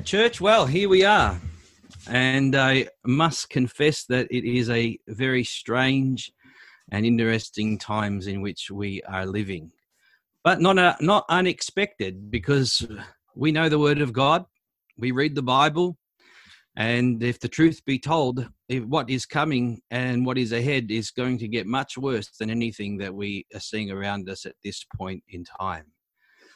right, church. Well, here we are. And I must confess that it is a very strange and interesting times in which we are living. But not, not unexpected because we know the Word of God, we read the Bible, and if the truth be told, what is coming and what is ahead is going to get much worse than anything that we are seeing around us at this point in time.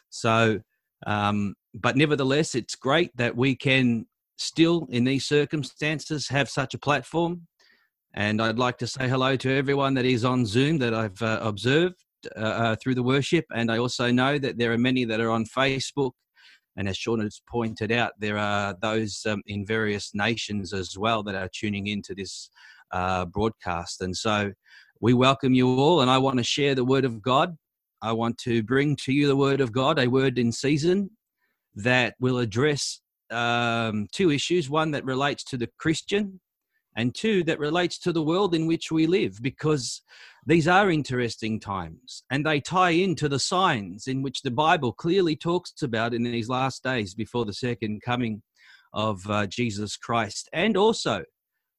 So, um, but nevertheless, it's great that we can still, in these circumstances, have such a platform. And I'd like to say hello to everyone that is on Zoom that I've uh, observed uh, uh, through the worship. And I also know that there are many that are on Facebook. And as Sean has pointed out, there are those um, in various nations as well that are tuning into this uh, broadcast. And so we welcome you all. And I want to share the word of God. I want to bring to you the word of God, a word in season that will address um, two issues one that relates to the Christian, and two that relates to the world in which we live, because these are interesting times and they tie into the signs in which the Bible clearly talks about in these last days before the second coming of uh, Jesus Christ, and also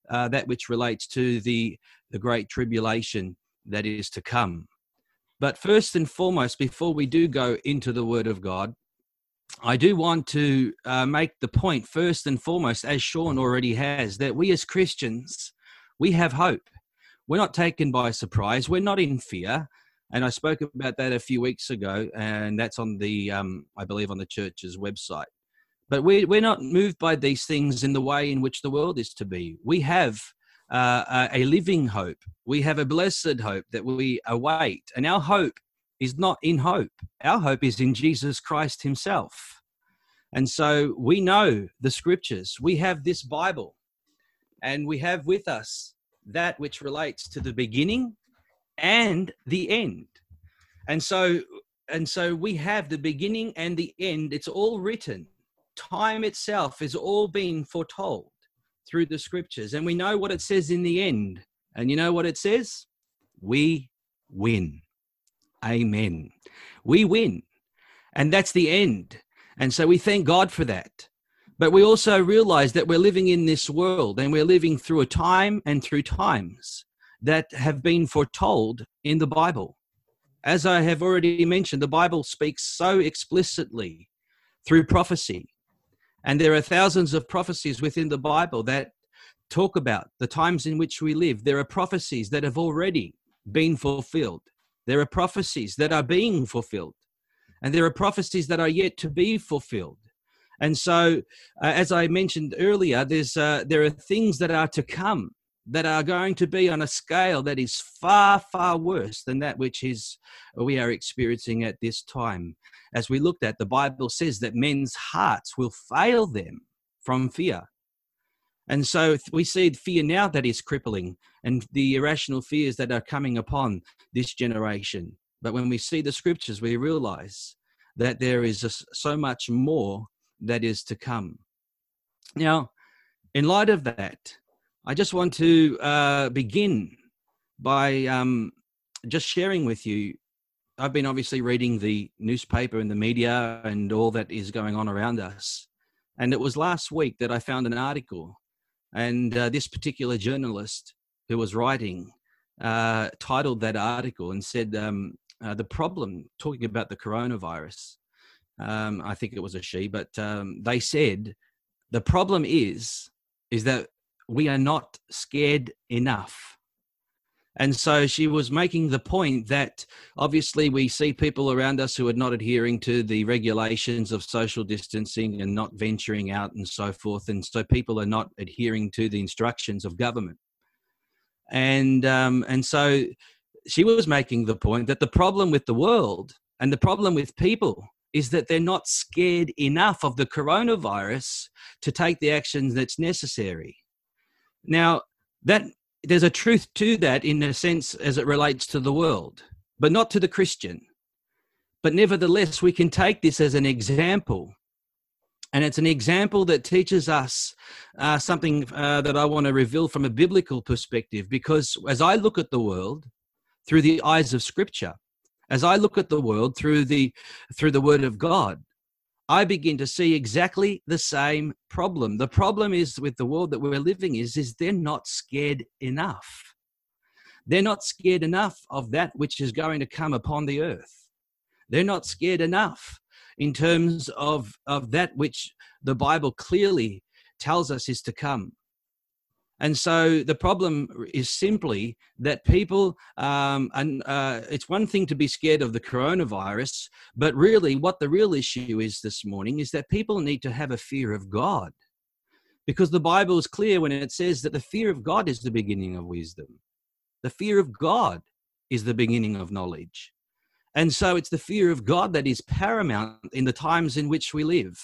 uh, that which relates to the, the great tribulation that is to come. But first and foremost, before we do go into the Word of God, I do want to uh, make the point first and foremost, as Sean already has, that we as Christians, we have hope. We're not taken by surprise. We're not in fear. And I spoke about that a few weeks ago, and that's on the, um, I believe, on the church's website. But we, we're not moved by these things in the way in which the world is to be. We have uh, a living hope. We have a blessed hope that we await. And our hope is not in hope. Our hope is in Jesus Christ Himself. And so we know the scriptures. We have this Bible, and we have with us that which relates to the beginning and the end. And so and so we have the beginning and the end. It's all written. Time itself is all being foretold through the scriptures. And we know what it says in the end. And you know what it says? We win. Amen. We win. And that's the end. And so we thank God for that. But we also realize that we're living in this world and we're living through a time and through times that have been foretold in the Bible. As I have already mentioned, the Bible speaks so explicitly through prophecy. And there are thousands of prophecies within the Bible that talk about the times in which we live. There are prophecies that have already been fulfilled. There are prophecies that are being fulfilled, and there are prophecies that are yet to be fulfilled. And so, uh, as I mentioned earlier, there's uh, there are things that are to come that are going to be on a scale that is far, far worse than that which is uh, we are experiencing at this time. As we looked at, the Bible says that men's hearts will fail them from fear. And so we see fear now that is crippling and the irrational fears that are coming upon this generation. But when we see the scriptures, we realize that there is so much more that is to come. Now, in light of that, I just want to uh, begin by um, just sharing with you. I've been obviously reading the newspaper and the media and all that is going on around us. And it was last week that I found an article and uh, this particular journalist who was writing uh, titled that article and said, um, uh, The problem, talking about the coronavirus, um, I think it was a she, but um, they said, The problem is, is that we are not scared enough and so she was making the point that obviously we see people around us who are not adhering to the regulations of social distancing and not venturing out and so forth. And so people are not adhering to the instructions of government. And, um, and so she was making the point that the problem with the world and the problem with people is that they're not scared enough of the coronavirus to take the actions that's necessary. Now, that there's a truth to that in a sense as it relates to the world, but not to the Christian. But nevertheless, we can take this as an example. And it's an example that teaches us uh, something uh, that I want to reveal from a biblical perspective. Because as I look at the world, through the eyes of Scripture. As I look at the world through the through the Word of God, I begin to see exactly the same problem. The problem is with the world that we're living is, is they're not scared enough. They're not scared enough of that which is going to come upon the earth. They're not scared enough in terms of, of that which the Bible clearly tells us is to come. And so the problem is simply that people, um, and uh, it's one thing to be scared of the coronavirus, but really what the real issue is this morning is that people need to have a fear of God. Because the Bible is clear when it says that the fear of God is the beginning of wisdom. The fear of God is the beginning of knowledge. And so it's the fear of God that is paramount in the times in which we live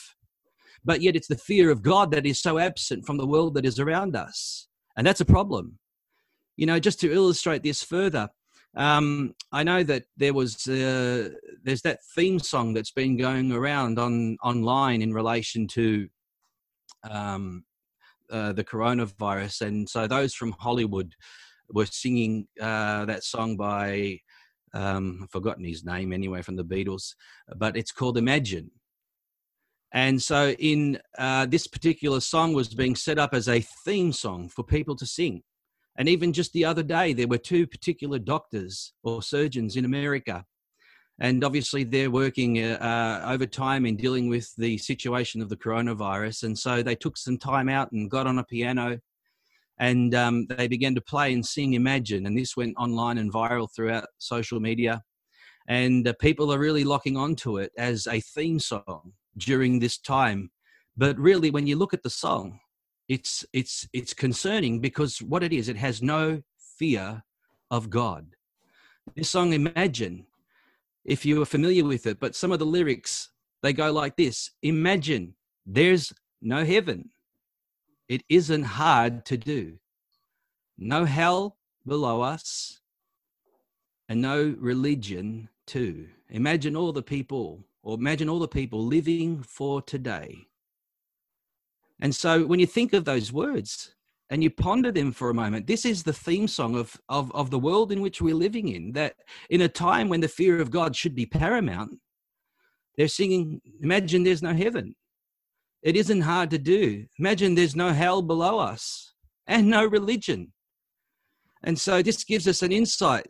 but yet it's the fear of God that is so absent from the world that is around us. And that's a problem. You know, just to illustrate this further, um, I know that there was uh, there's that theme song that's been going around on online in relation to um, uh, the coronavirus, and so those from Hollywood were singing uh, that song by um, I've forgotten his name anyway from the Beatles, but it's called Imagine. And so, in uh, this particular song was being set up as a theme song for people to sing. And even just the other day, there were two particular doctors or surgeons in America. And obviously, they're working uh, uh, overtime in dealing with the situation of the coronavirus. And so, they took some time out and got on a piano and um, they began to play and sing Imagine. And this went online and viral throughout social media. And uh, people are really locking onto it as a theme song during this time. But really, when you look at the song, it's it's it's concerning because what it is, it has no fear of God. This song, imagine, if you are familiar with it, but some of the lyrics they go like this: Imagine there's no heaven. It isn't hard to do. No hell below us, and no religion too. Imagine all the people or imagine all the people living for today. And so when you think of those words and you ponder them for a moment, this is the theme song of, of, of the world in which we're living in, that in a time when the fear of God should be paramount, they're singing, Imagine there's no heaven. It isn't hard to do. Imagine there's no hell below us and no religion. And so this gives us an insight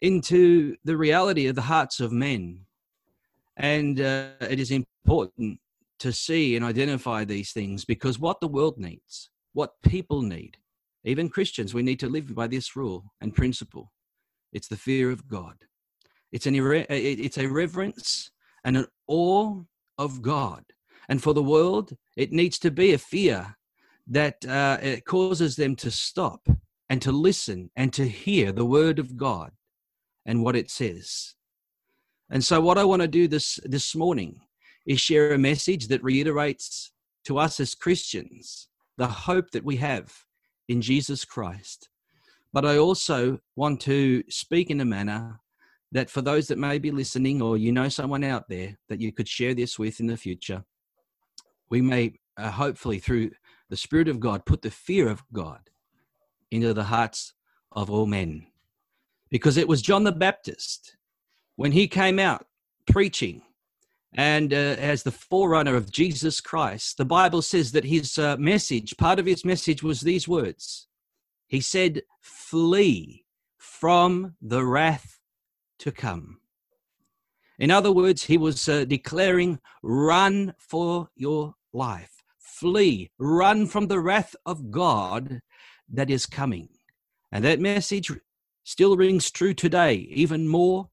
into the reality of the hearts of men and uh, it is important to see and identify these things because what the world needs, what people need, even Christians, we need to live by this rule and principle. It's the fear of God. It's an irre- it's a reverence and an awe of God. And for the world, it needs to be a fear that uh, it causes them to stop and to listen and to hear the word of God and what it says. And so, what I want to do this this morning is share a message that reiterates to us as Christians the hope that we have in Jesus Christ. But I also want to speak in a manner that for those that may be listening, or you know someone out there that you could share this with in the future, we may uh, hopefully, through the Spirit of God, put the fear of God into the hearts of all men. Because it was John the Baptist when he came out preaching and uh, as the forerunner of Jesus Christ, the Bible says that his uh, message, part of his message was these words. He said, Flee from the wrath to come. In other words, he was uh, declaring, Run for your life. Flee, run from the wrath of God that is coming. And that message still rings true today, even more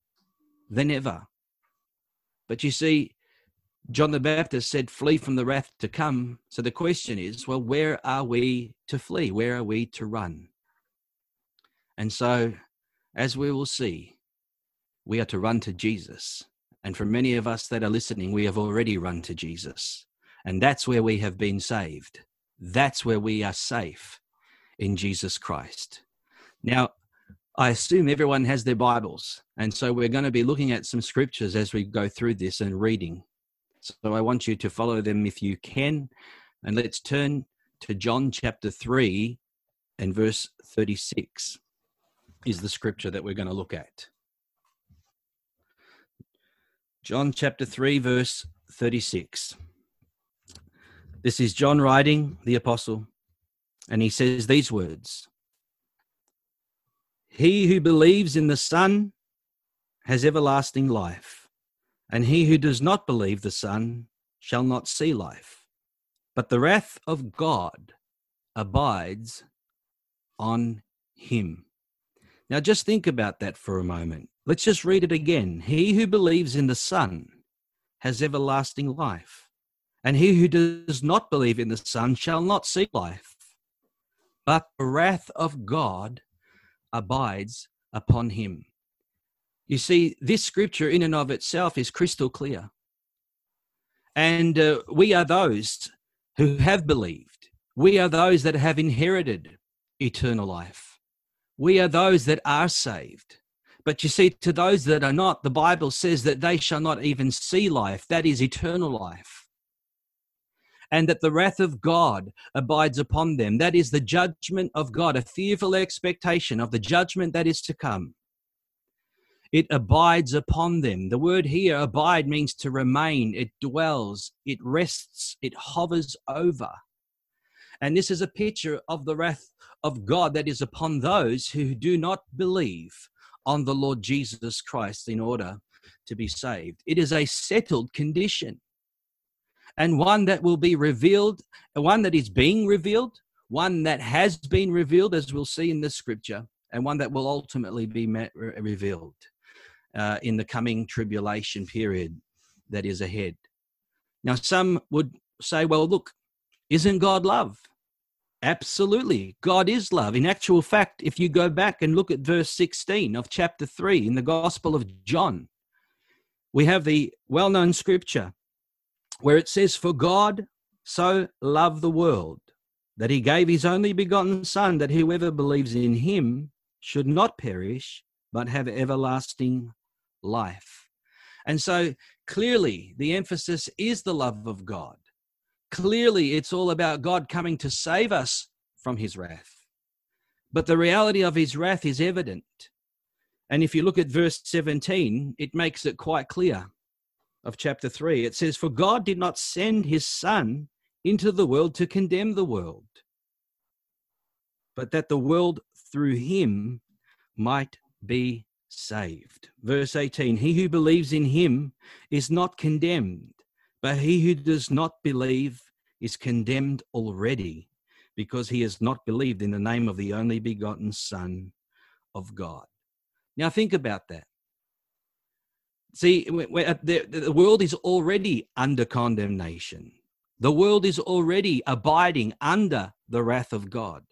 than ever. But you see, John the Baptist said, Flee from the wrath to come. So the question is, well, where are we to flee? Where are we to run? And so, as we will see, we are to run to Jesus. And for many of us that are listening, we have already run to Jesus. And that's where we have been saved. That's where we are safe in Jesus Christ. Now, I assume everyone has their Bibles. And so we're going to be looking at some scriptures as we go through this and reading. So I want you to follow them if you can. And let's turn to John chapter 3 and verse 36. is the scripture that we're going to look at. John chapter 3, verse 36. This is John writing, the apostle, and he says these words He who believes in the Son has everlasting life, and he who does not believe the Son shall not see life, but the wrath of God abides on him. Now, just think about that for a moment. Let's just read it again. He who believes in the Son has everlasting life and he who does not believe in the Son shall not see life, but the wrath of God abides upon him. You see, this scripture in and of itself is crystal clear. And uh, we are those who have believed. We are those that have inherited eternal life. We are those that are saved. But you see, to those that are not, the Bible says that they shall not even see life. That is eternal life and that the wrath of God abides upon them. That is the judgment of God, a fearful expectation of the judgment that is to come. It abides upon them. The word here, abide, means to remain, it dwells, it rests, it hovers over. And this is a picture of the wrath of God that is upon those who do not believe on the Lord Jesus Christ in order to be saved. It is a settled condition and one that will be revealed, one that is being revealed, one that has been revealed, as we'll see in the scripture, and one that will ultimately be met, re- revealed uh, in the coming tribulation period that is ahead. Now, some would say, well, look, isn't God love? Absolutely. God is love. In actual fact, if you go back and look at verse 16 of chapter 3 in the Gospel of John, we have the well known scripture where it says, For God so loved the world that he gave his only begotten Son, that whoever believes in him should not perish, but have everlasting life. And so clearly, the emphasis is the love of God. Clearly, it's all about God coming to save us from his wrath. But the reality of his wrath is evident. And if you look at verse 17, it makes it quite clear of chapter 3. It says, For God did not send his Son into the world to condemn the world, but that the world through him might be saved. Verse 18 He who believes in him is not condemned, but he who does not believe is condemned already, because he has not believed in the name of the only begotten Son of God. Now, think about that. See, uh, the, world is already under condemnation. The world is already abiding under the wrath of God.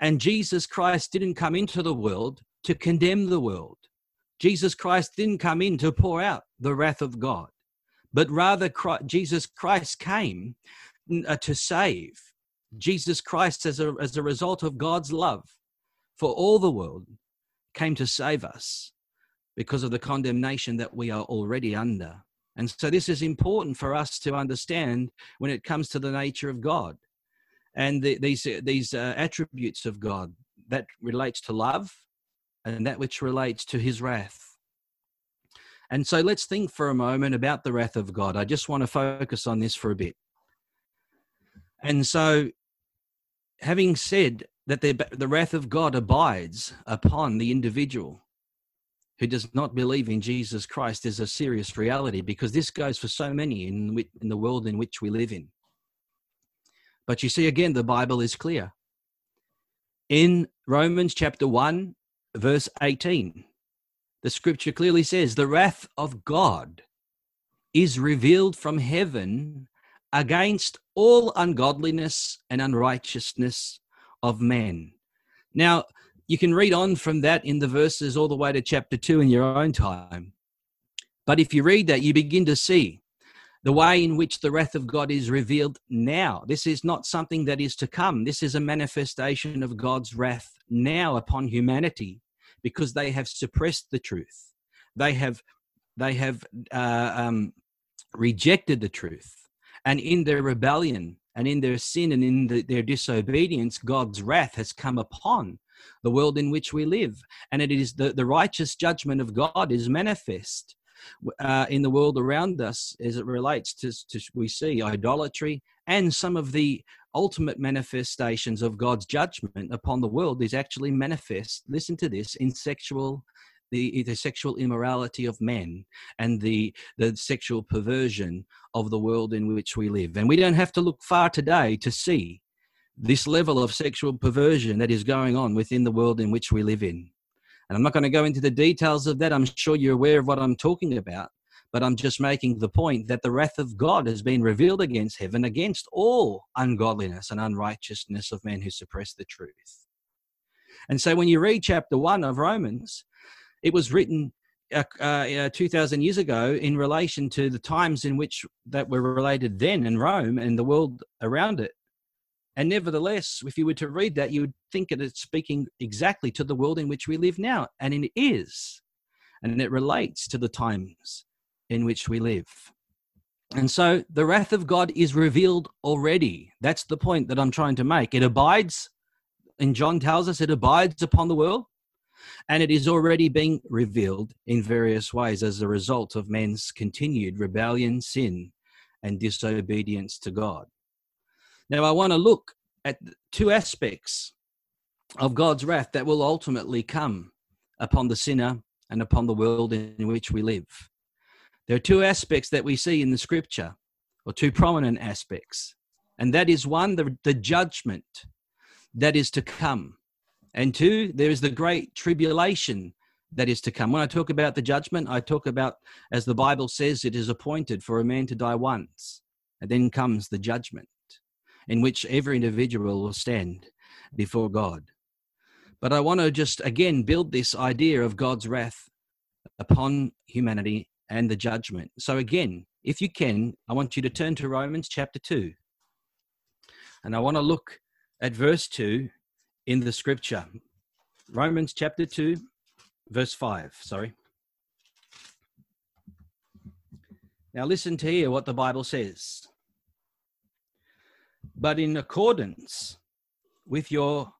And Jesus Christ didn't come into the world to condemn the world. Jesus Christ didn't come in to pour out the wrath of God, but rather Christ, Jesus Christ came uh, to save. Jesus Christ, as a, as a result of God's love for all the world, came to save us because of the condemnation that we are already under. And so this is important for us to understand when it comes to the nature of God and the, these, these uh, attributes of God that relates to love and that which relates to his wrath. And so let's think for a moment about the wrath of God. I just want to focus on this for a bit. And so, having said that the, the wrath of God abides upon the individual, who does not believe in Jesus Christ is a serious reality because this goes for so many in, in the world in which we live in. But you see, again, the Bible is clear. In Romans chapter 1, verse 18, the scripture clearly says, The wrath of God is revealed from heaven against all ungodliness and unrighteousness of men. Now, you can read on from that in the verses all the way to chapter 2 in your own time. But if you read that, you begin to see the way in which the wrath of God is revealed now. This is not something that is to come. This is a manifestation of God's wrath now upon humanity because they have suppressed the truth. They have they have uh, um, rejected the truth, and in their rebellion and in their sin and in the, their disobedience, God's wrath has come upon the world in which we live. And it is the, the righteous judgment of God is manifest uh, in the world around us as it relates to, to, we see idolatry and some of the ultimate manifestations of God's judgment upon the world is actually manifest. Listen to this in sexual the, the sexual immorality of men and the, the sexual perversion of the world in which we live. And we don't have to look far today to see this level of sexual perversion that is going on within the world in which we live in. And I'm not going to go into the details of that. I'm sure you're aware of what I'm talking about. But I'm just making the point that the wrath of God has been revealed against heaven, against all ungodliness and unrighteousness of men who suppress the truth. And so when you read chapter one of Romans, it was written uh, uh, 2000 years ago in relation to the times in which that were related then in Rome and the world around it. And nevertheless, if you were to read that, you would think that it is speaking exactly to the world in which we live now. And it is. And it relates to the times in which we live. And so the wrath of God is revealed already. That's the point that I'm trying to make. It abides, and John tells us it abides upon the world, and it is already being revealed in various ways as a result of men's continued rebellion, sin, and disobedience to God. Now, I want to look at two aspects of God's wrath that will ultimately come upon the sinner and upon the world in which we live. There are two aspects that we see in the scripture, or two prominent aspects. And that is one, the, the judgment that is to come. And two, there is the great tribulation that is to come. When I talk about the judgment, I talk about, as the Bible says, it is appointed for a man to die once. And then comes the judgment in which every individual will stand before God. But I want to just again build this idea of God's wrath upon humanity and the judgment. So, again, if you can, I want you to turn to Romans chapter 2. And I want to look at verse 2 in the scripture. Romans chapter 2, verse 5. Sorry. Now, listen to hear what the Bible says but in accordance with your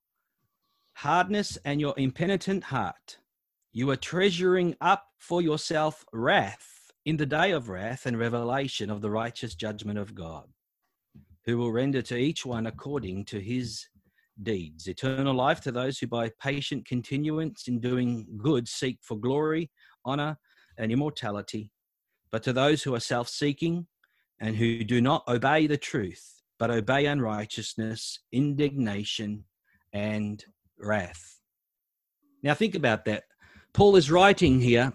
hardness and your impenitent heart, you are treasuring up for yourself wrath in the day of wrath and revelation of the righteous judgment of God, who will render to each one according to his deeds. Eternal life to those who by patient continuance in doing good seek for glory, honor, and immortality, but to those who are self seeking and who do not obey the truth but obey unrighteousness, indignation, and wrath. Now, think about that. Paul is writing here,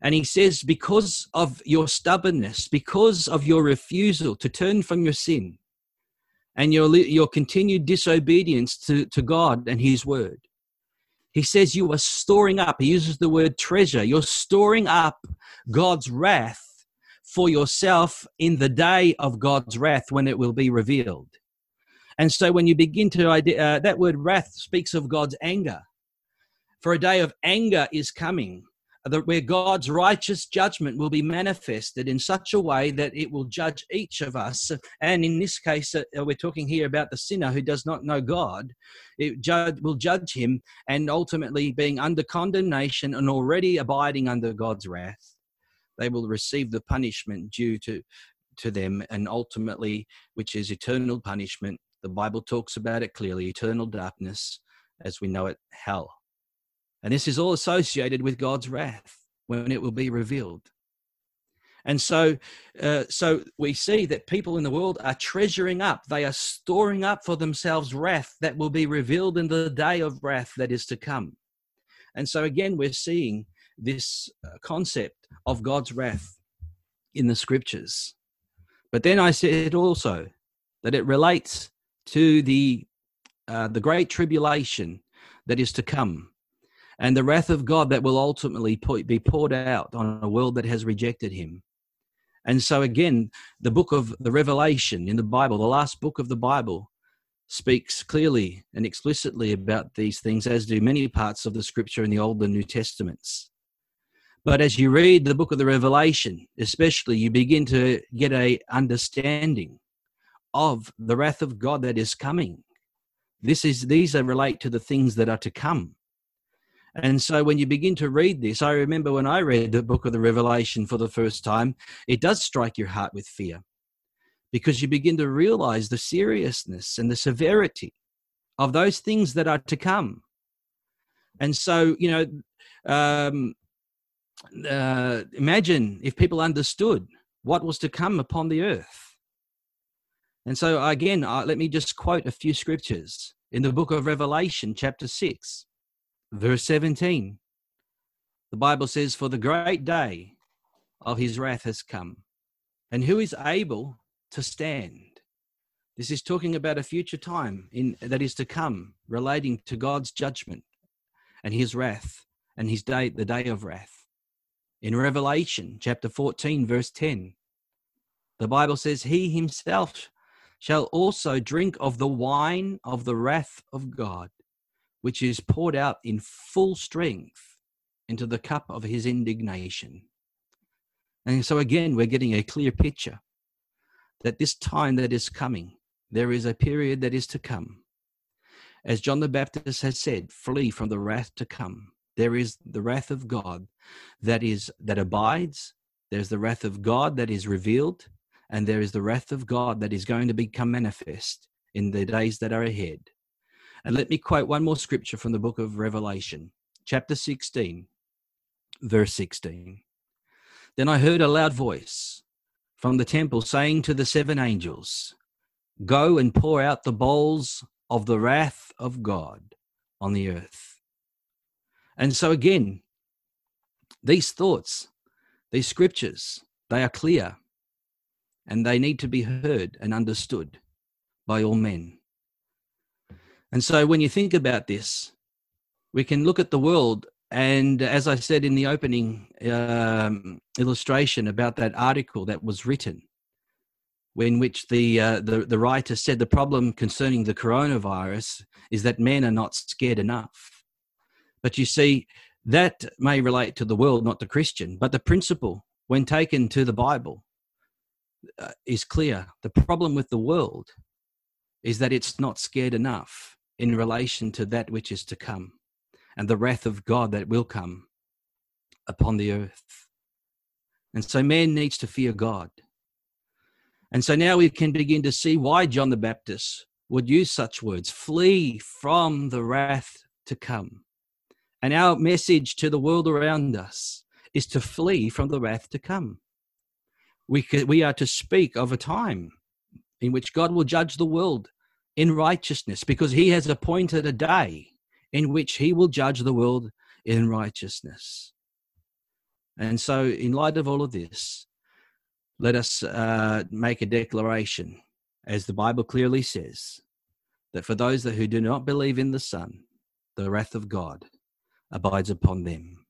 and he says, Because of your stubbornness, because of your refusal to turn from your sin, and your, your continued disobedience to, to God and His word, he says you are storing up, he uses the word treasure, you're storing up God's wrath for yourself in the day of God's wrath when it will be revealed. And so when you begin to, uh, that word wrath speaks of God's anger. For a day of anger is coming, where God's righteous judgment will be manifested in such a way that it will judge each of us. And in this case, uh, we're talking here about the sinner who does not know God. It judge, will judge him and ultimately being under condemnation and already abiding under God's wrath they will receive the punishment due to to them and ultimately which is eternal punishment. The bible talks about it clearly eternal darkness as we know it hell. And this is all associated with god's wrath when it will be revealed. And so uh, so we see that people in the world are treasuring up they are storing up for themselves wrath that will be revealed in the day of wrath that is to come. And so again we're seeing this uh, concept of God's wrath in the scriptures. But then I said also that it relates to the uh, the great tribulation that is to come and the wrath of God that will ultimately be poured out on a world that has rejected him. And so again, the book of the Revelation in the Bible, the last book of the Bible, speaks clearly and explicitly about these things, as do many parts of the scripture in the Old and New Testaments. But as you read the book of the Revelation, especially, you begin to get a understanding of the wrath of God that is coming, This is these are relate to the things that are to come. And so when you begin to read this, I remember when I read the book of the Revelation for the first time, it does strike your heart with fear because you begin to realize the seriousness and the severity of those things that are to come. And so, you know, um, uh, imagine if people understood what was to come upon the earth. And so, again, uh, let me just quote a few scriptures in the book of Revelation, chapter 6, verse 17. The Bible says, For the great day of his wrath has come, and who is able to stand? This is talking about a future time in, that is to come, relating to God's judgment and his wrath and his day, the day of wrath. In Revelation chapter 14, verse 10, the Bible says, He himself shall also drink of the wine of the wrath of God, which is poured out in full strength into the cup of his indignation. And so again, we're getting a clear picture that this time that is coming, there is a period that is to come. As John the Baptist has said, flee from the wrath to come. There is the wrath of God that is that abides. There's the wrath of God that is revealed, and there is the wrath of God that is going to become manifest in the days that are ahead. And let me quote one more scripture from the book of Revelation, chapter 16, verse 16. Then I heard a loud voice from the temple saying to the seven angels, Go and pour out the bowls of the wrath of God on the earth. And so, again, these thoughts, these scriptures, they are clear and they need to be heard and understood by all men. And so, when you think about this, we can look at the world, and as I said in the opening um, illustration about that article that was written, in which the, uh, the the writer said the problem concerning the coronavirus is that men are not scared enough. But you see, that may relate to the world, not the Christian. But the principle, when taken to the Bible, uh, is clear. The problem with the world is that it's not scared enough in relation to that which is to come and the wrath of God that will come upon the earth. And so man needs to fear God. And so now we can begin to see why John the Baptist would use such words flee from the wrath to come. And our message to the world around us is to flee from the wrath to come. We, we are to speak of a time in which God will judge the world in righteousness because he has appointed a day in which he will judge the world in righteousness. And so, in light of all of this, let us uh, make a declaration, as the Bible clearly says, that for those that who do not believe in the Son, the wrath of God abides upon them.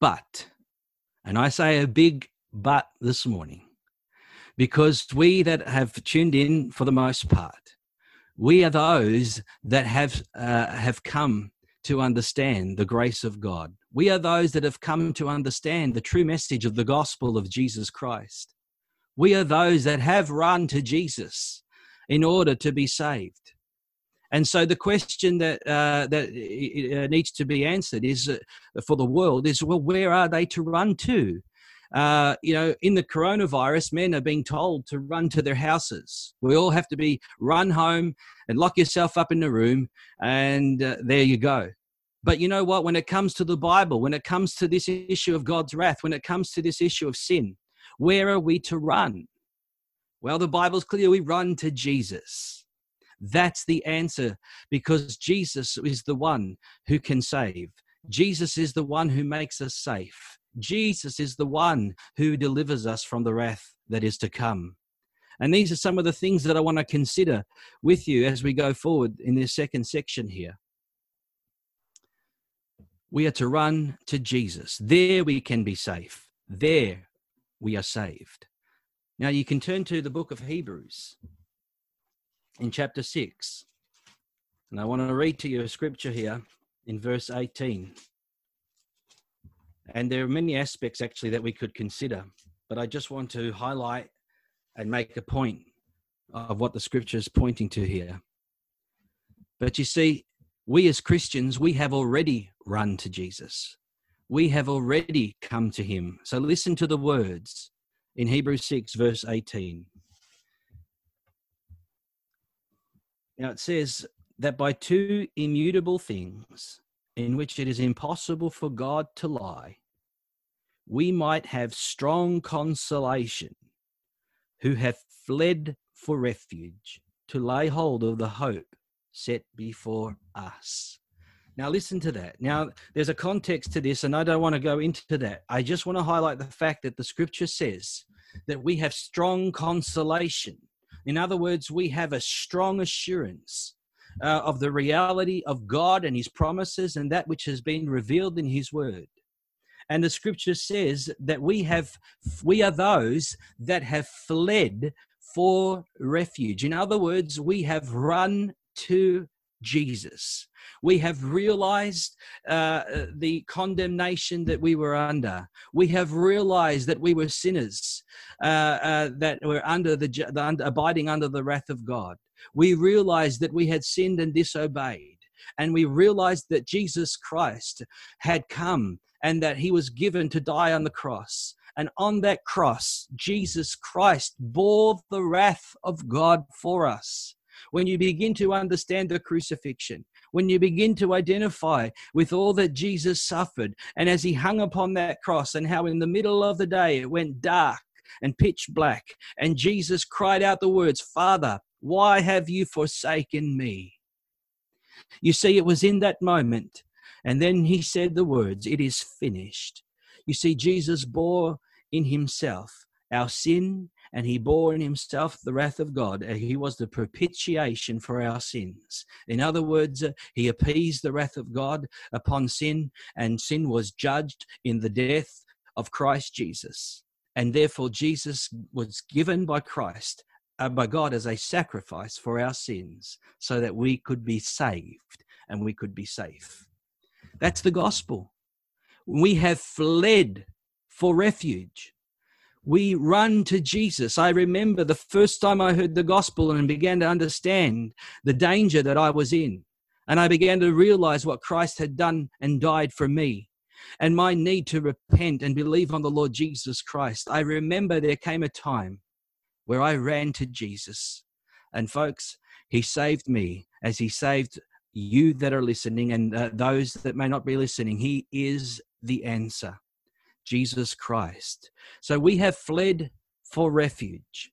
But, and I say a big but this morning, because we that have tuned in for the most part, we are those that have uh, have come to understand the grace of God. We are those that have come to understand the true message of the gospel of Jesus Christ. We are those that have run to Jesus in order to be saved. And so the question that uh, that uh, needs to be answered is uh, for the world is well, where are they to run to? Uh, you know, in the coronavirus, men are being told to run to their houses. We all have to be run home and lock yourself up in the room, and uh, there you go. But you know what? When it comes to the Bible, when it comes to this issue of God's wrath, when it comes to this issue of sin, where are we to run? Well, the Bible's clear we run to Jesus. That's the answer because Jesus is the one who can save. Jesus is the one who makes us safe. Jesus is the one who delivers us from the wrath that is to come. And these are some of the things that I want to consider with you as we go forward in this second section here. We are to run to Jesus. There we can be safe. There we are saved. Now you can turn to the book of Hebrews in chapter 6. And I want to read to you a scripture here in verse 18. And there are many aspects actually that we could consider, but I just want to highlight and make a point of what the scripture is pointing to here. But you see, we as Christians, we have already run to Jesus. We have already come to him. So listen to the words in Hebrews 6, verse 18. Now it says that by two immutable things, in which it is impossible for God to lie, we might have strong consolation who have fled for refuge to lay hold of the hope set before us. Now, listen to that. Now, there's a context to this, and I don't want to go into that. I just want to highlight the fact that the scripture says that we have strong consolation. In other words, we have a strong assurance uh, of the reality of God and His promises and that which has been revealed in His Word. And the scripture says that we have, we are those that have fled for refuge. In other words, we have run to Jesus. We have realized uh, the condemnation that we were under. We have realized that we were sinners, uh, uh, that were under the, the under, abiding under the wrath of God. We realized that we had sinned and disobeyed, and we realized that Jesus Christ had come and that he was given to die on the cross. And on that cross, Jesus Christ bore the wrath of God for us when you begin to understand the crucifixion, when you begin to identify with all that Jesus suffered, and as he hung upon that cross, and how in the middle of the day it went dark and pitch black, and Jesus cried out the words, Father, why have you forsaken me? You see, it was in that moment. And then he said the words, It is finished. You see, Jesus bore in himself our sin and he bore in himself the wrath of God. And he was the propitiation for our sins. In other words, uh, he appeased the wrath of God upon sin, and sin was judged in the death of Christ Jesus. And therefore, Jesus was given by Christ, uh, by God, as a sacrifice for our sins, so that we could be saved and we could be safe. That's the gospel. We have fled for refuge we run to Jesus. I remember the first time I heard the gospel and began to understand the danger that I was in. And I began to realize what Christ had done and died for me and my need to repent and believe on the Lord Jesus Christ. I remember there came a time where I ran to Jesus. And folks, he saved me as he saved you that are listening and uh, those that may not be listening. He is the answer. Jesus Christ. So we have fled for refuge.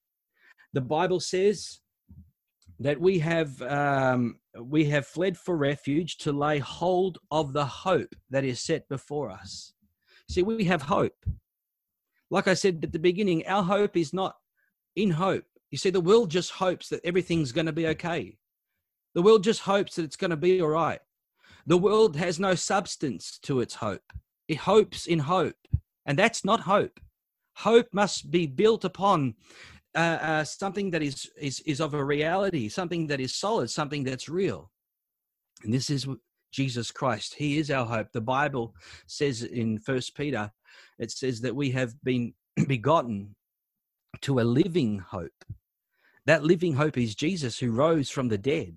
The Bible says that we have um, we have fled for refuge to lay hold of the hope that is set before us. See, we have hope. Like I said at the beginning, our hope is not in hope. You see, the world just hopes that everything's going to be okay. The world just hopes that it's going to be all right. The world has no substance to its hope. It hopes in hope. And that's not hope. Hope must be built upon uh, uh, something that is, is, is of a reality, something that is solid, something that's real. And this is Jesus Christ. He is our hope. The Bible says in First Peter, it says that we have been begotten to a living hope. That living hope is Jesus who rose from the dead.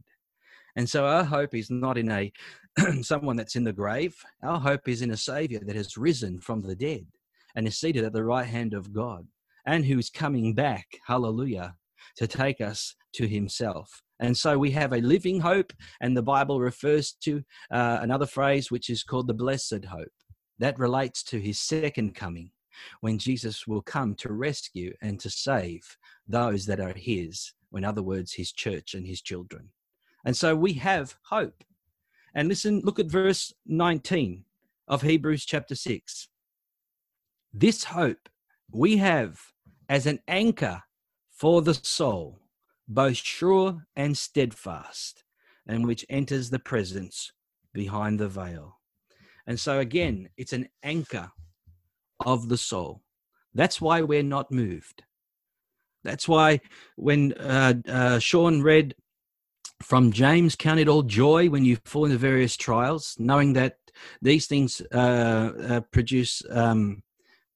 And so our hope is not in a someone that's in the grave. Our hope is in a Savior that has risen from the dead and is seated at the right hand of God and who is coming back, hallelujah, to take us to Himself. And so we have a living hope, and the Bible refers to uh, another phrase which is called the blessed hope. That relates to His second coming when Jesus will come to rescue and to save those that are His, in other words, His church and His children. And so we have hope. And listen, look at verse 19 of Hebrews chapter 6. This hope we have as an anchor for the soul, both sure and steadfast, and which enters the presence behind the veil. And so, again, it's an anchor of the soul. That's why we're not moved. That's why when uh, uh, Sean read from James, count it all joy when you fall into various trials, knowing that these things uh, uh produce um,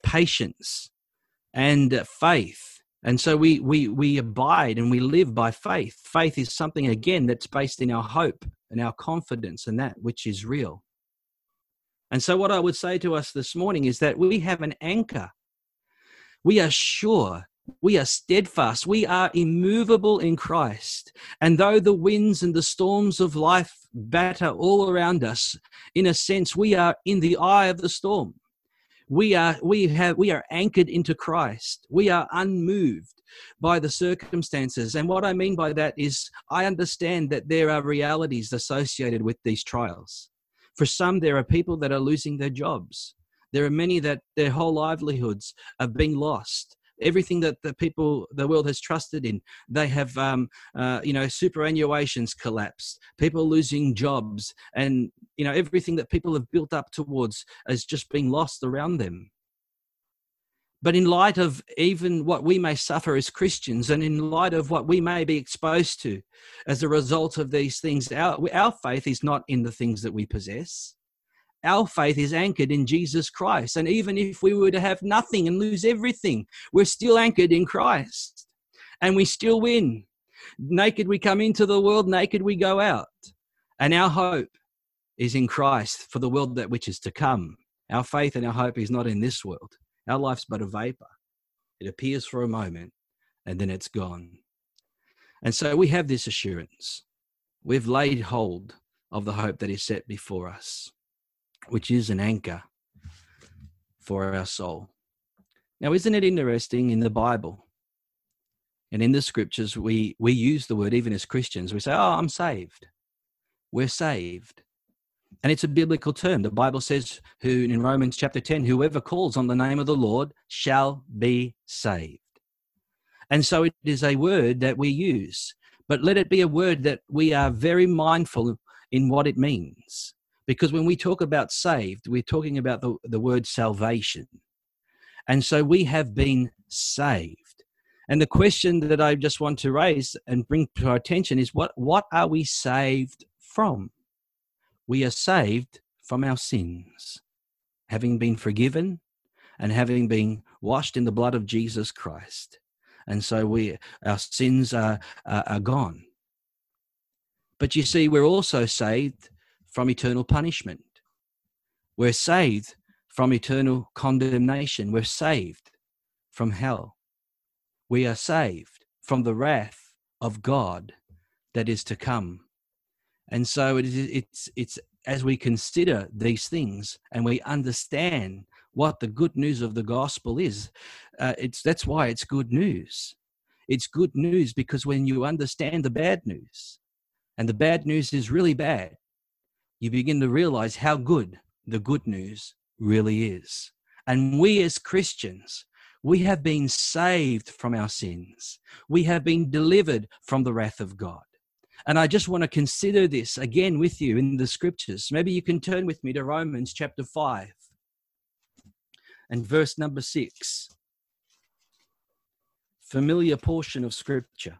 patience and faith. And so we, we, we abide and we live by faith. Faith is something, again, that's based in our hope and our confidence and that which is real. And so, what I would say to us this morning is that we have an anchor. We are sure, we are steadfast, we are immovable in Christ. And though the winds and the storms of life batter all around us, in a sense, we are in the eye of the storm. We are, we have, we are anchored into Christ. We are unmoved by the circumstances. And what I mean by that is, I understand that there are realities associated with these trials. For some, there are people that are losing their jobs. There are many that their whole livelihoods are being lost. Everything that the people, the world has trusted in, they have, um, uh, you know, superannuations collapsed, people losing jobs, and, you know, everything that people have built up towards is just being lost around them. But in light of even what we may suffer as Christians, and in light of what we may be exposed to as a result of these things, our, our faith is not in the things that we possess. Our faith is anchored in Jesus Christ. And even if we were to have nothing and lose everything, we're still anchored in Christ. And we still win. Naked we come into the world, naked we go out. And our hope is in Christ for the world that which is to come. Our faith and our hope is not in this world. Our life's but a vapor. It appears for a moment and then it's gone. And so we have this assurance. We've laid hold of the hope that is set before us, which is an anchor for our soul. Now, isn't it interesting in the Bible and in the scriptures, we, we use the word even as Christians, we say, Oh, I'm saved. We're saved. And it's a biblical term. The Bible says, who in Romans chapter 10, whoever calls on the name of the Lord shall be saved. And so it is a word that we use, but let it be a word that we are very mindful in what it means. Because when we talk about saved, we're talking about the, the word salvation. And so we have been saved. And the question that I just want to raise and bring to our attention is what, what are we saved from? we are saved from our sins, having been forgiven and having been washed in the blood of Jesus Christ. And so we, our sins are, are, are gone. But you see, we're also saved from eternal punishment. We're saved from eternal condemnation. We're saved from hell. We are saved from the wrath of God that is to come and so it is, it's it's as we consider these things and we understand what the good news of the gospel is, uh, it's that's why it's good news. It's good news because when you understand the bad news, and the bad news is really bad, you begin to realize how good the good news really is. And we as Christians, we have been saved from our sins. We have been delivered from the wrath of God. And I just want to consider this again with you in the scriptures. Maybe you can turn with me to Romans chapter 5 and verse number 6. Familiar portion of scripture.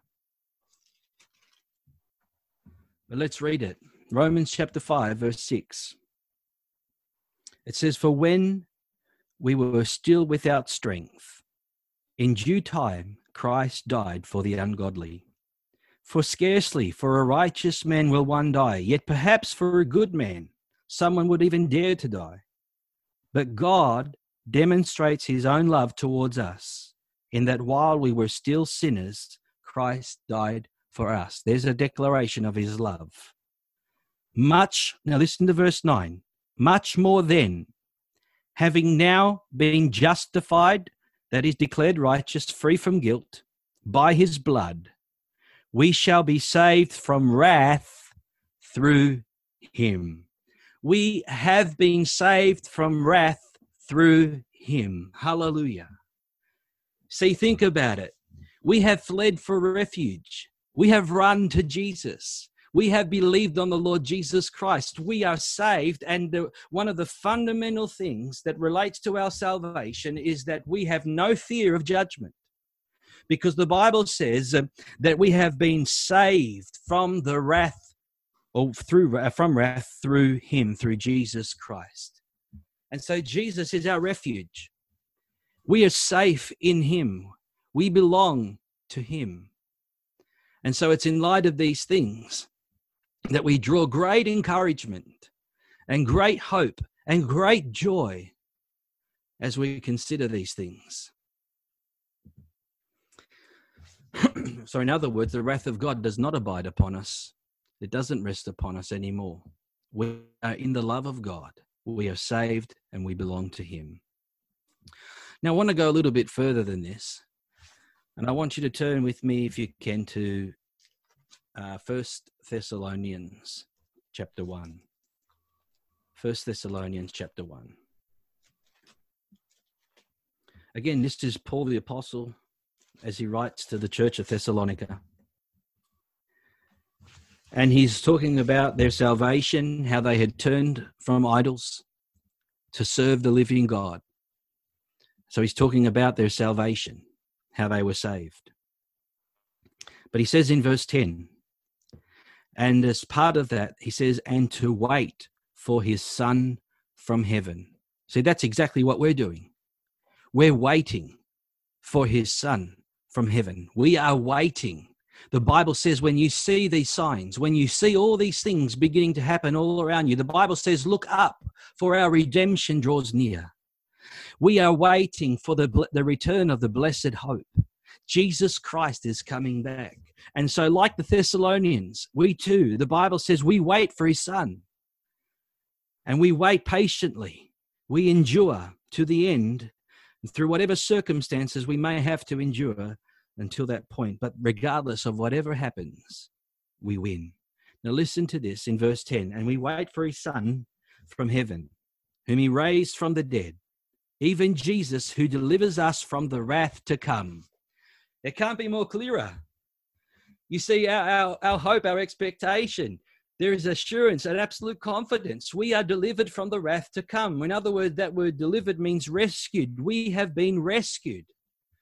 But let's read it. Romans chapter 5, verse 6. It says, For when we were still without strength, in due time Christ died for the ungodly. For scarcely for a righteous man will one die, yet perhaps for a good man someone would even dare to die. But God demonstrates his own love towards us in that while we were still sinners, Christ died for us. There's a declaration of his love. Much, now listen to verse 9. Much more then, having now been justified, that is declared righteous, free from guilt, by his blood we shall be saved from wrath through him. We have been saved from wrath through him. Hallelujah. See, think about it. We have fled for refuge. We have run to Jesus. We have believed on the Lord Jesus Christ. We are saved. And the, one of the fundamental things that relates to our salvation is that we have no fear of judgment because the Bible says uh, that we have been saved from the wrath or through uh, from wrath through him through Jesus Christ. And so Jesus is our refuge. We are safe in him. We belong to Him. And so it's in light of these things that we draw great encouragement and great hope and great joy as we consider these things. so, in other words, the wrath of God does not abide upon us, it doesn't rest upon us anymore. We are in the love of God, we are saved, and we belong to Him. Now, I want to go a little bit further than this, and I want you to turn with me, if you can, to uh, First Thessalonians chapter 1. First Thessalonians chapter 1. Again, this is Paul the Apostle as he writes to the church of Thessalonica. And he's talking about their salvation, how they had turned from idols to serve the living God. So he's talking about their salvation, how they were saved. But he says in verse 10, and as part of that, he says, and to wait for his son from heaven. See, that's exactly what we're doing. We're waiting for his son from heaven. We are waiting. The Bible says when you see these signs, when you see all these things beginning to happen all around you, the Bible says, look up, for our redemption draws near. We are waiting for the, the return of the blessed hope. Jesus Christ is coming back. And so, like the Thessalonians, we too, the Bible says, we wait for his son. And we wait patiently. We endure to the end through whatever circumstances we may have to endure until that point. But regardless of whatever happens, we win. Now, listen to this in verse 10 and we wait for his Son from heaven, whom he raised from the dead, even Jesus, who delivers us from the wrath to come. It can't be more clearer. You see, our, our, our hope, our expectation, there is assurance and absolute confidence. We are delivered from the wrath to come. In other words, that word delivered means rescued. We have been rescued.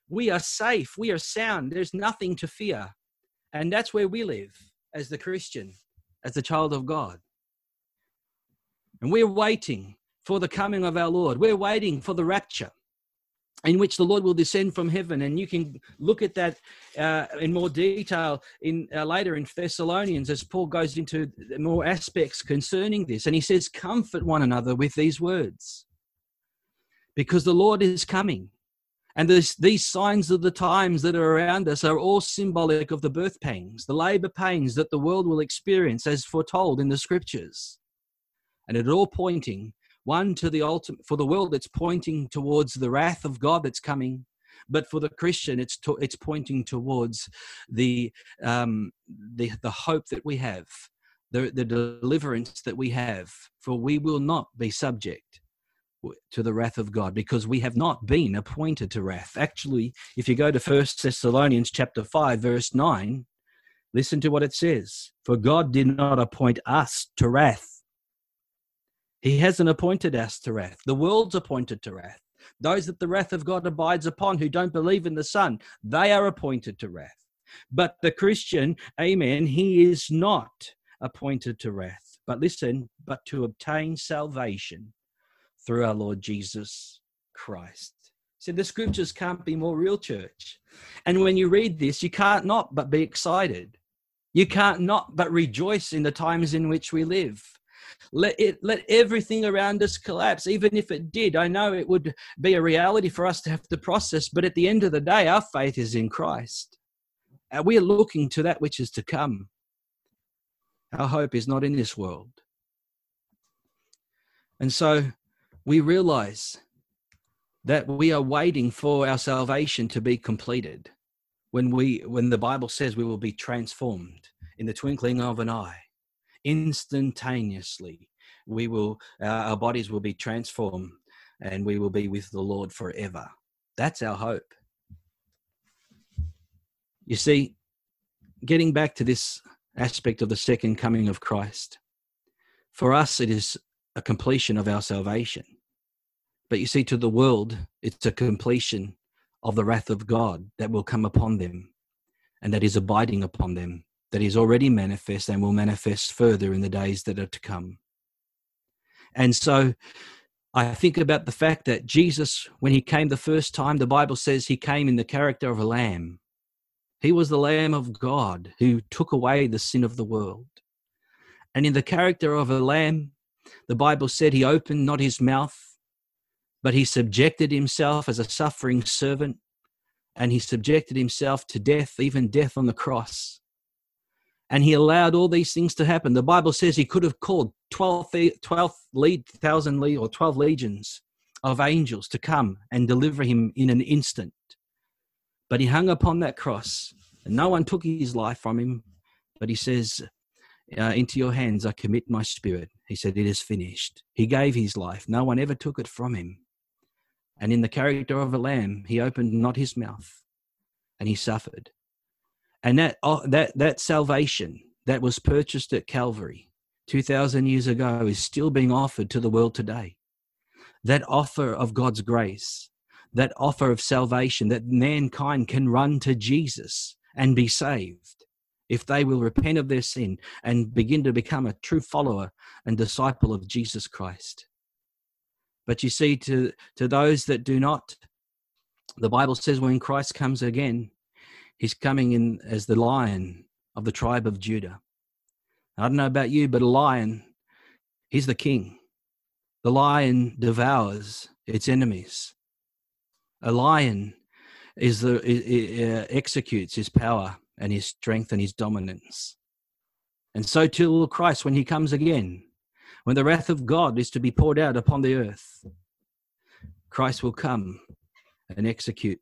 We are safe. We are sound. There's nothing to fear. And that's where we live as the Christian, as the child of God. And we're waiting for the coming of our Lord. We're waiting for the rapture in which the Lord will descend from heaven. And you can look at that uh, in more detail in uh, later in Thessalonians as Paul goes into more aspects concerning this. And he says, Comfort one another with these words because the Lord is coming. And this, these signs of the times that are around us are all symbolic of the birth pangs, the labor pains that the world will experience as foretold in the scriptures. And it all pointing, one to the ultimate, for the world, it's pointing towards the wrath of God that's coming. But for the Christian, it's, to, it's pointing towards the, um, the, the hope that we have, the, the deliverance that we have, for we will not be subject to the wrath of God because we have not been appointed to wrath. Actually, if you go to First Thessalonians chapter 5 verse 9, listen to what it says. For God did not appoint us to wrath. He hasn't appointed us to wrath. The world's appointed to wrath. Those that the wrath of God abides upon who don't believe in the Son, they are appointed to wrath. But the Christian, amen, he is not appointed to wrath. But listen, but to obtain salvation through our Lord Jesus Christ. So the scriptures can't be more real, church. And when you read this, you can't not but be excited. You can't not but rejoice in the times in which we live. Let it let everything around us collapse. Even if it did, I know it would be a reality for us to have to process. But at the end of the day, our faith is in Christ. And we are looking to that which is to come. Our hope is not in this world. And so we realize that we are waiting for our salvation to be completed when we when the bible says we will be transformed in the twinkling of an eye instantaneously we will uh, our bodies will be transformed and we will be with the lord forever. That's our hope. You see getting back to this aspect of the second coming of christ for us it is a completion of our salvation. But you see, to the world, it's a completion of the wrath of God that will come upon them and that is abiding upon them, that is already manifest and will manifest further in the days that are to come. And so I think about the fact that Jesus, when he came the first time, the Bible says he came in the character of a lamb. He was the Lamb of God who took away the sin of the world. And in the character of a lamb, the Bible said he opened not his mouth, but he subjected himself as a suffering servant, and he subjected himself to death, even death on the cross. And he allowed all these things to happen. The Bible says he could have called 12,000 12, or 12 legions of angels to come and deliver him in an instant. But he hung upon that cross, and no one took his life from him. But he says, uh, Into your hands I commit my spirit. He said, It is finished. He gave his life. No one ever took it from him. And in the character of a lamb, he opened not his mouth and he suffered. And that, uh, that, that salvation that was purchased at Calvary 2,000 years ago is still being offered to the world today. That offer of God's grace that offer of salvation that mankind can run to Jesus and be saved if they will repent of their sin and begin to become a true follower and disciple of Jesus Christ. But you see, to, to those that do not, the Bible says when Christ comes again, he's coming in as the lion of the tribe of Judah. I don't know about you, but a lion, he's the king. The lion devours its enemies. A lion is the uh, executes his power and his strength and his dominance. And so too will Christ when he comes again. When the wrath of God is to be poured out upon the earth, Christ will come and execute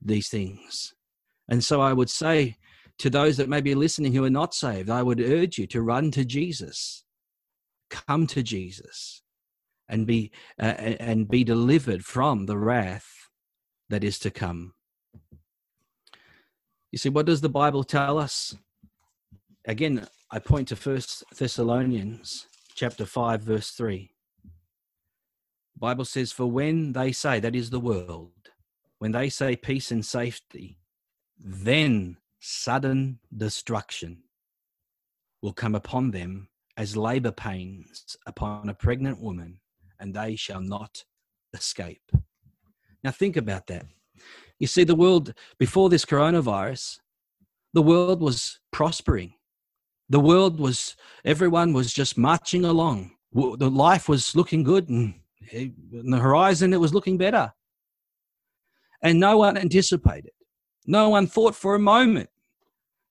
these things. And so I would say to those that may be listening who are not saved, I would urge you to run to Jesus. Come to Jesus and be uh, and be delivered from the wrath that is to come. You see, what does the Bible tell us? Again, I point to First Thessalonians chapter 5, verse 3. The Bible says, For when they say, that is the world, when they say peace and safety, then sudden destruction will come upon them as labor pains upon a pregnant woman, and they shall not escape. Now, think about that. You see, the world before this coronavirus, the world was prospering. The world was, everyone was just marching along. The life was looking good, and eh, in the horizon, it was looking better. And no one anticipated, no one thought for a moment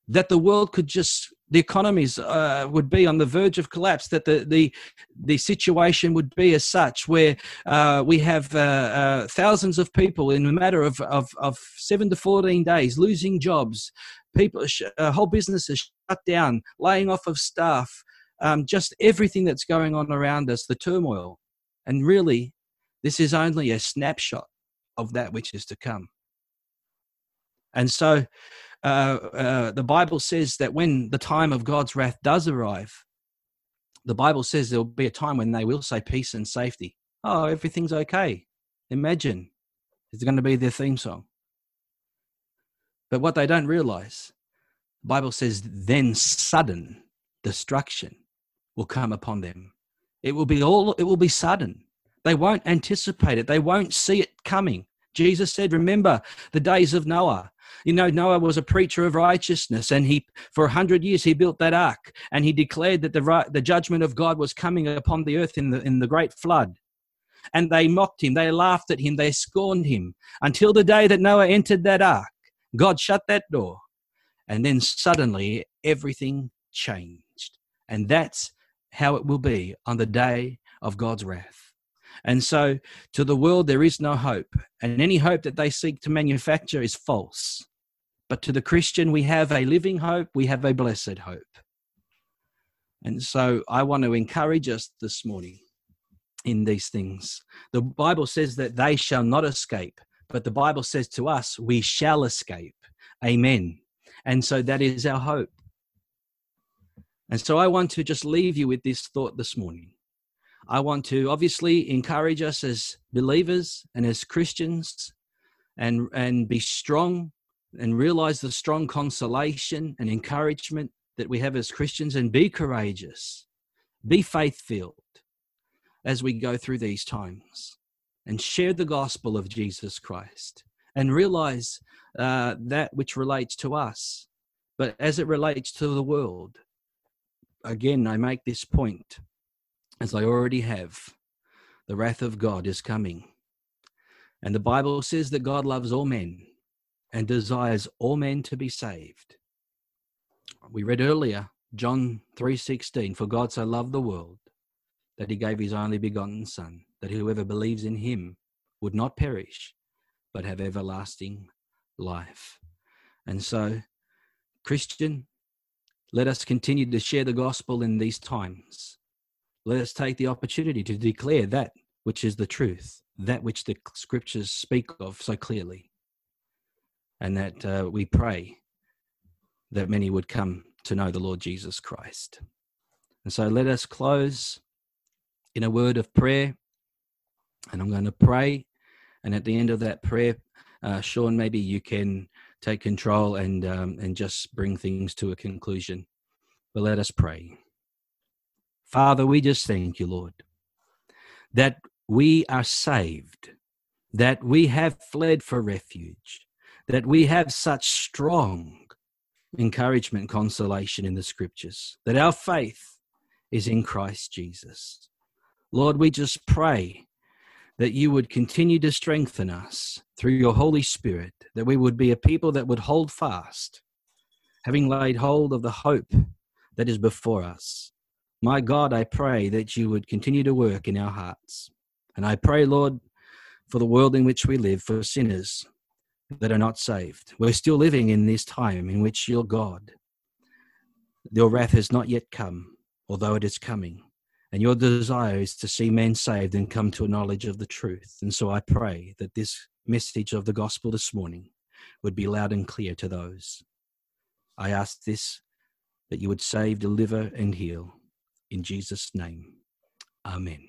that the world could just the economies uh, would be on the verge of collapse, that the, the, the situation would be as such where uh, we have uh, uh thousands of people in a matter of, of, of, seven to 14 days losing jobs, people, uh, whole businesses shut down, laying off of staff, um, just everything that's going on around us, the turmoil. And really, this is only a snapshot of that which is to come. And so uh, uh, the Bible says that when the time of God's wrath does arrive, the Bible says there will be a time when they will say peace and safety. Oh, everything's okay. Imagine it's going to be their theme song. But what they don't realize, the Bible says, then sudden destruction will come upon them. It will be all, it will be sudden. They won't anticipate it. They won't see it coming. Jesus said, Remember the days of Noah. You know, Noah was a preacher of righteousness, and he, for a hundred years, he built that ark, and he declared that the, the judgment of God was coming upon the earth in the, in the great flood. And they mocked him, they laughed at him, they scorned him until the day that Noah entered that ark. God shut that door, and then suddenly everything changed. And that's how it will be on the day of God's wrath. And so to the world, there is no hope. And any hope that they seek to manufacture is false. But to the Christian, we have a living hope, we have a blessed hope. And so I want to encourage us this morning in these things. The Bible says that they shall not escape, but the Bible says to us, we shall escape. Amen. And so that is our hope. And so I want to just leave you with this thought this morning. I want to obviously encourage us as believers and as Christians and, and be strong and realize the strong consolation and encouragement that we have as Christians and be courageous, be faith filled. as we go through these times and share the gospel of Jesus Christ and realize uh, that which relates to us, but as it relates to the world. Again, I make this point, as I already have the wrath of God is coming. And the Bible says that God loves all men and desires all men to be saved. We read earlier John 3:16 for God so loved the world that he gave his only begotten son that whoever believes in him would not perish but have everlasting life. And so Christian let us continue to share the gospel in these times. Let us take the opportunity to declare that which is the truth, that which the scriptures speak of so clearly. And that uh, we pray that many would come to know the Lord Jesus Christ. And so let us close in a word of prayer. And I'm going to pray. And at the end of that prayer, uh, Sean, maybe you can take control and um, and just bring things to a conclusion. But let us pray. Father, we just thank you, Lord, that we are saved, that we have fled for refuge, that we have such strong encouragement, and consolation in the scriptures, that our faith is in Christ Jesus. Lord, we just pray that you would continue to strengthen us through your Holy Spirit, that we would be a people that would hold fast, having laid hold of the hope that is before us. My God, I pray that you would continue to work in our hearts. And I pray, Lord, for the world in which we live, for sinners, that are not saved. We're still living in this time in which your God, your wrath has not yet come, although it is coming. And your desire is to see men saved and come to a knowledge of the truth. And so I pray that this message of the gospel this morning would be loud and clear to those. I ask this that you would save, deliver, and heal. In Jesus' name, Amen.